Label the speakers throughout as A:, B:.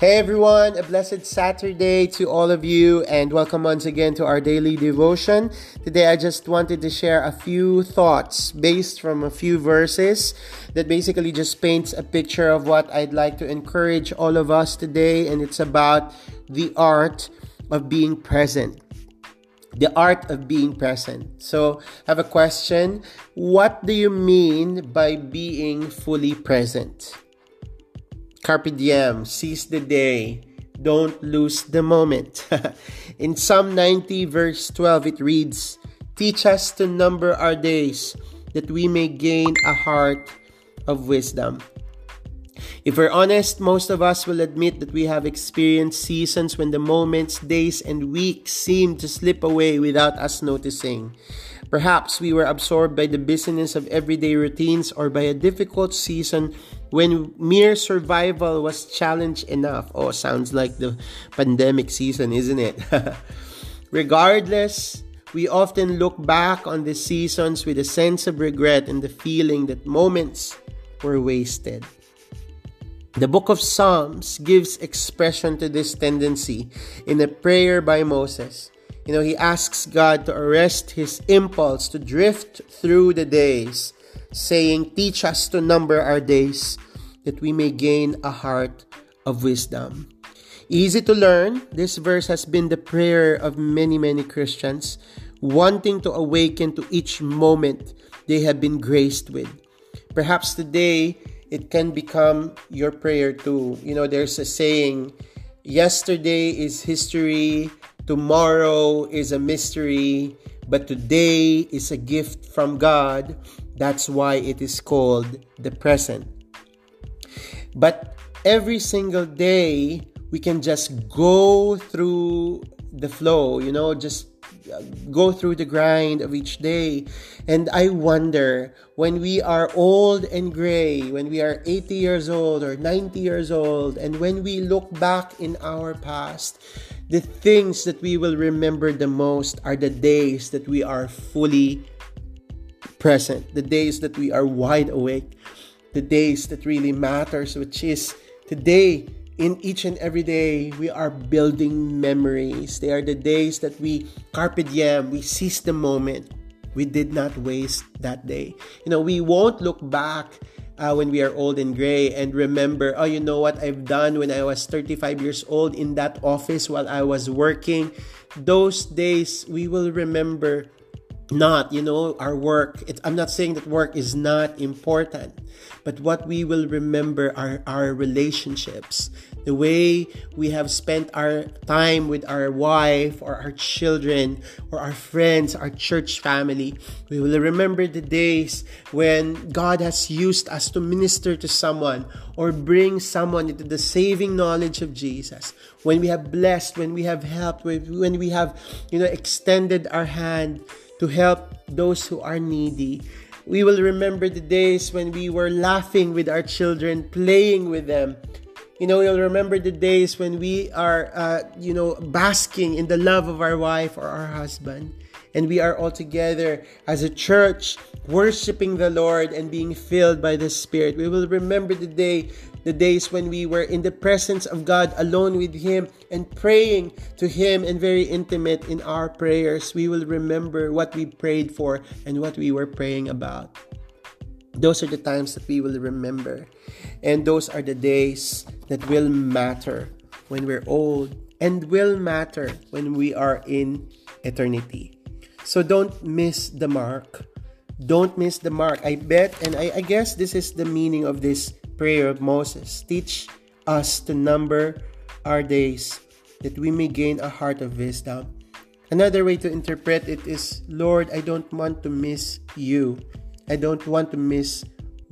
A: Hey everyone, a blessed Saturday to all of you, and welcome once again to our daily devotion. Today, I just wanted to share a few thoughts based from a few verses that basically just paints a picture of what I'd like to encourage all of us today, and it's about the art of being present. The art of being present. So, I have a question. What do you mean by being fully present? Carpe diem, seize the day, don't lose the moment. In Psalm 90, verse 12, it reads, Teach us to number our days, that we may gain a heart of wisdom. If we're honest, most of us will admit that we have experienced seasons when the moments, days, and weeks seem to slip away without us noticing. Perhaps we were absorbed by the busyness of everyday routines or by a difficult season when mere survival was challenge enough. Oh, sounds like the pandemic season, isn't it? Regardless, we often look back on the seasons with a sense of regret and the feeling that moments were wasted. The book of Psalms gives expression to this tendency in a prayer by Moses. You know, he asks God to arrest his impulse to drift through the days, saying, Teach us to number our days, that we may gain a heart of wisdom. Easy to learn, this verse has been the prayer of many, many Christians, wanting to awaken to each moment they have been graced with. Perhaps today, it can become your prayer too. You know, there's a saying, yesterday is history, Tomorrow is a mystery, but today is a gift from God. That's why it is called the present. But every single day, we can just go through the flow, you know, just uh, go through the grind of each day. And I wonder when we are old and gray, when we are 80 years old or 90 years old, and when we look back in our past, the things that we will remember the most are the days that we are fully present, the days that we are wide awake, the days that really matters, which is today in each and every day we are building memories. They are the days that we carpe diem we seize the moment. We did not waste that day. You know we won't look back uh, when we are old and gray. And remember oh you know what i've done when i was 35 years old in that office while i was working? Those days we will remember not you know our work. It, i'm not saying that work is not important but what we will remember are our relationships. The way we have spent our time with our wife or our children or our friends our church family we will remember the days when god has used us to minister to someone or bring someone into the saving knowledge of jesus. When we have blessed when we have helped when we have you know extended our hand to help those who are needy. We will remember the days when we were laughing with our children, playing with them. You know, we'll remember the days when we are, uh, you know, basking in the love of our wife or our husband. And we are all together as a church, worshiping the Lord and being filled by the Spirit. We will remember the day the days when we were in the presence of God alone with Him and praying to Him and very intimate in our prayers, we will remember what we prayed for and what we were praying about. Those are the times that we will remember. And those are the days that will matter when we're old and will matter when we are in eternity. So don't miss the mark. Don't miss the mark. I bet, and I, I guess this is the meaning of this prayer of Moses Teach us to number our days, that we may gain a heart of wisdom. Another way to interpret it is Lord, I don't want to miss you. I don't want to miss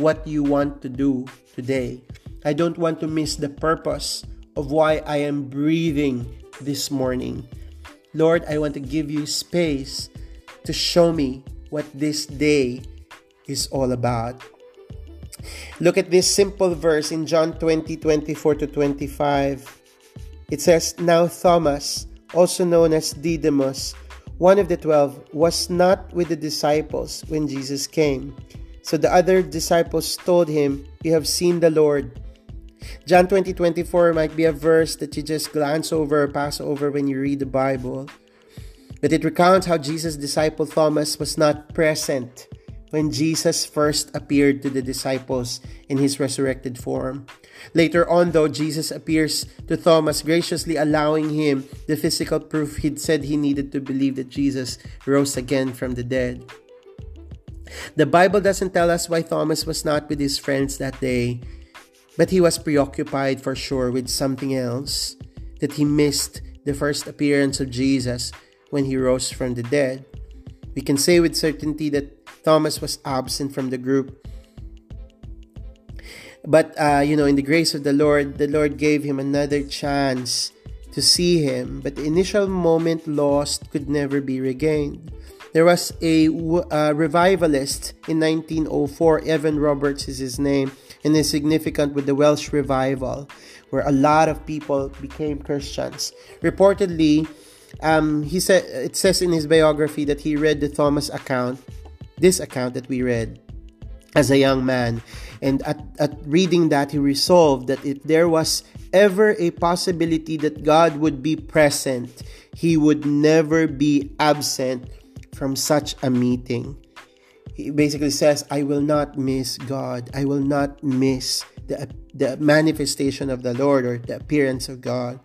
A: what you want to do today. I don't want to miss the purpose of why I am breathing this morning. Lord, I want to give you space to show me what this day is all about. Look at this simple verse in John 20 24 to 25. It says, Now Thomas, also known as Didymus, one of the twelve, was not with the disciples when Jesus came. So the other disciples told him, You have seen the Lord. John 20 24 might be a verse that you just glance over or pass over when you read the Bible. But it recounts how Jesus' disciple Thomas was not present when Jesus first appeared to the disciples in his resurrected form. Later on, though, Jesus appears to Thomas, graciously allowing him the physical proof he'd said he needed to believe that Jesus rose again from the dead. The Bible doesn't tell us why Thomas was not with his friends that day, but he was preoccupied for sure with something else, that he missed the first appearance of Jesus when he rose from the dead. We can say with certainty that Thomas was absent from the group. But, uh, you know, in the grace of the Lord, the Lord gave him another chance to see him. But the initial moment lost could never be regained. There was a uh, revivalist in 1904, Evan Roberts is his name, and is significant with the Welsh revival, where a lot of people became Christians. Reportedly, um, he said it says in his biography that he read the Thomas account, this account that we read, as a young man, and at, at reading that he resolved that if there was ever a possibility that God would be present, he would never be absent from such a meeting. He basically says, I will not miss God. I will not miss the, the manifestation of the Lord or the appearance of God.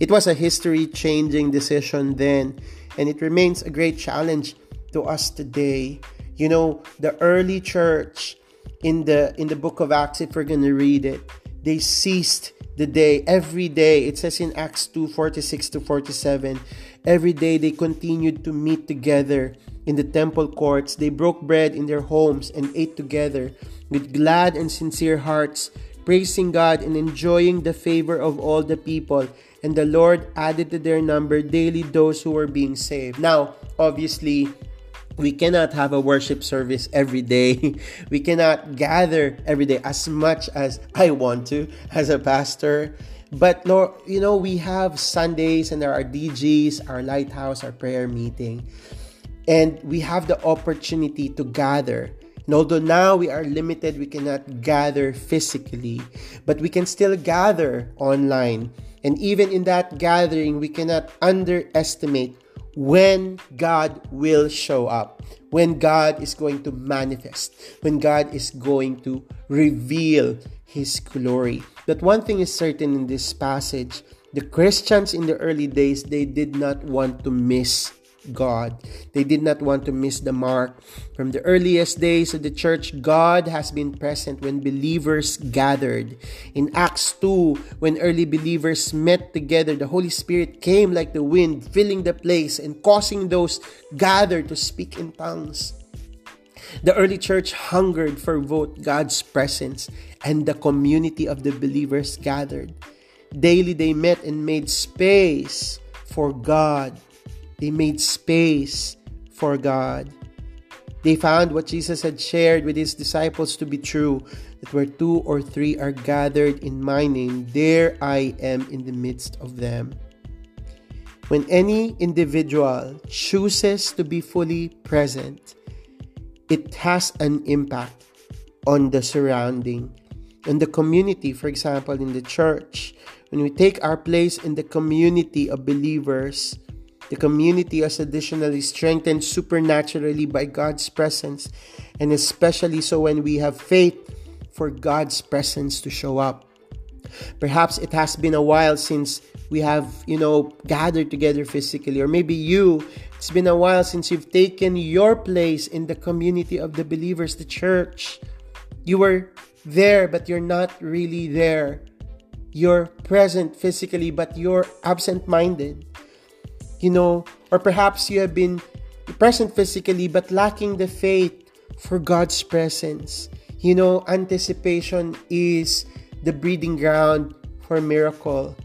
A: It was a history changing decision then, and it remains a great challenge to us today. You know, the early church in the in the book of Acts, if we're gonna read it, they ceased the day every day. It says in Acts 2 46 to 47 Every day they continued to meet together in the temple courts. They broke bread in their homes and ate together with glad and sincere hearts, praising God and enjoying the favor of all the people. And the Lord added to their number daily those who were being saved. Now, obviously, we cannot have a worship service every day. We cannot gather every day as much as I want to as a pastor. But Lord, you know, we have Sundays and there are DGs, our lighthouse, our prayer meeting. And we have the opportunity to gather. And although now we are limited, we cannot gather physically, but we can still gather online. And even in that gathering, we cannot underestimate when God will show up, when God is going to manifest, when God is going to reveal His glory. But one thing is certain in this passage the Christians in the early days, they did not want to miss God. They did not want to miss the mark. From the earliest days of the church, God has been present when believers gathered. In Acts 2, when early believers met together, the Holy Spirit came like the wind, filling the place and causing those gathered to speak in tongues. The early church hungered for both God's presence and the community of the believers gathered. Daily they met and made space for God. They made space for God. They found what Jesus had shared with his disciples to be true that where two or three are gathered in my name, there I am in the midst of them. When any individual chooses to be fully present, it has an impact on the surrounding and the community for example in the church when we take our place in the community of believers the community is additionally strengthened supernaturally by God's presence and especially so when we have faith for God's presence to show up perhaps it has been a while since we have you know gathered together physically or maybe you it's been a while since you've taken your place in the community of the believers, the church. You were there, but you're not really there. You're present physically, but you're absent minded. You know, or perhaps you have been present physically, but lacking the faith for God's presence. You know, anticipation is the breeding ground for miracle.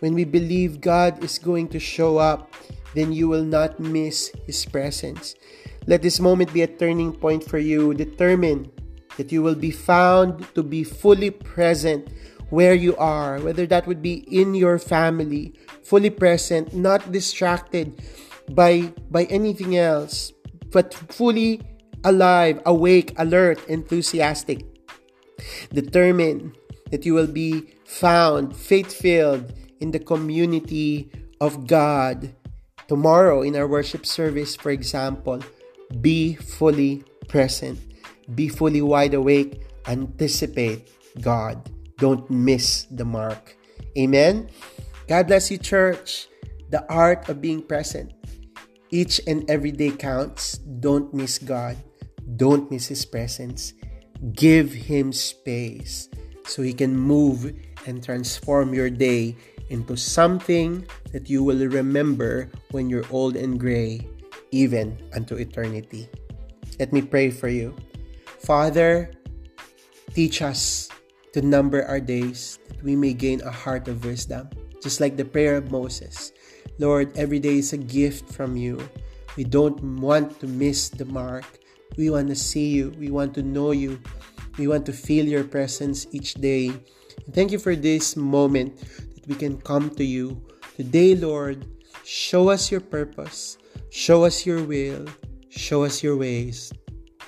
A: When we believe God is going to show up, then you will not miss His presence. Let this moment be a turning point for you. Determine that you will be found to be fully present where you are, whether that would be in your family, fully present, not distracted by by anything else, but fully alive, awake, alert, enthusiastic. Determine that you will be found faith filled in the community of God. Tomorrow in our worship service, for example, be fully present, be fully wide awake, anticipate God. Don't miss the mark. Amen. God bless you, church. The art of being present. Each and every day counts. Don't miss God. Don't miss His presence. Give Him space so He can move and transform your day into something that you will remember when you're old and gray, even unto eternity. Let me pray for you. Father, teach us to number our days that we may gain a heart of wisdom, just like the prayer of Moses. Lord, every day is a gift from you. We don't want to miss the mark. We want to see you. We want to know you. We want to feel your presence each day. And thank you for this moment that we can come to you. Today, Lord, show us your purpose, show us your will, show us your ways,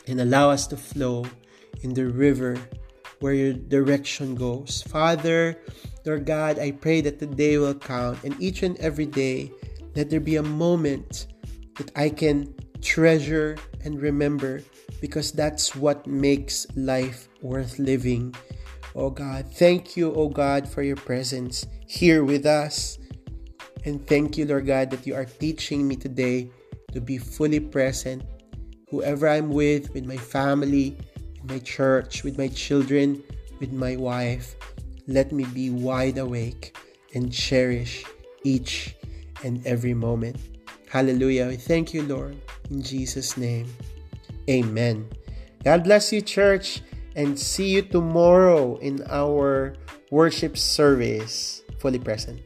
A: and allow us to flow in the river where your direction goes. Father, Lord God, I pray that the day will count, and each and every day, let there be a moment that I can treasure and remember because that's what makes life worth living. Oh God, thank you, oh God, for your presence here with us. And thank you, Lord God, that you are teaching me today to be fully present. Whoever I'm with, with my family, my church, with my children, with my wife, let me be wide awake and cherish each and every moment. Hallelujah. We Thank you, Lord. In Jesus' name. Amen. God bless you, church, and see you tomorrow in our worship service fully present.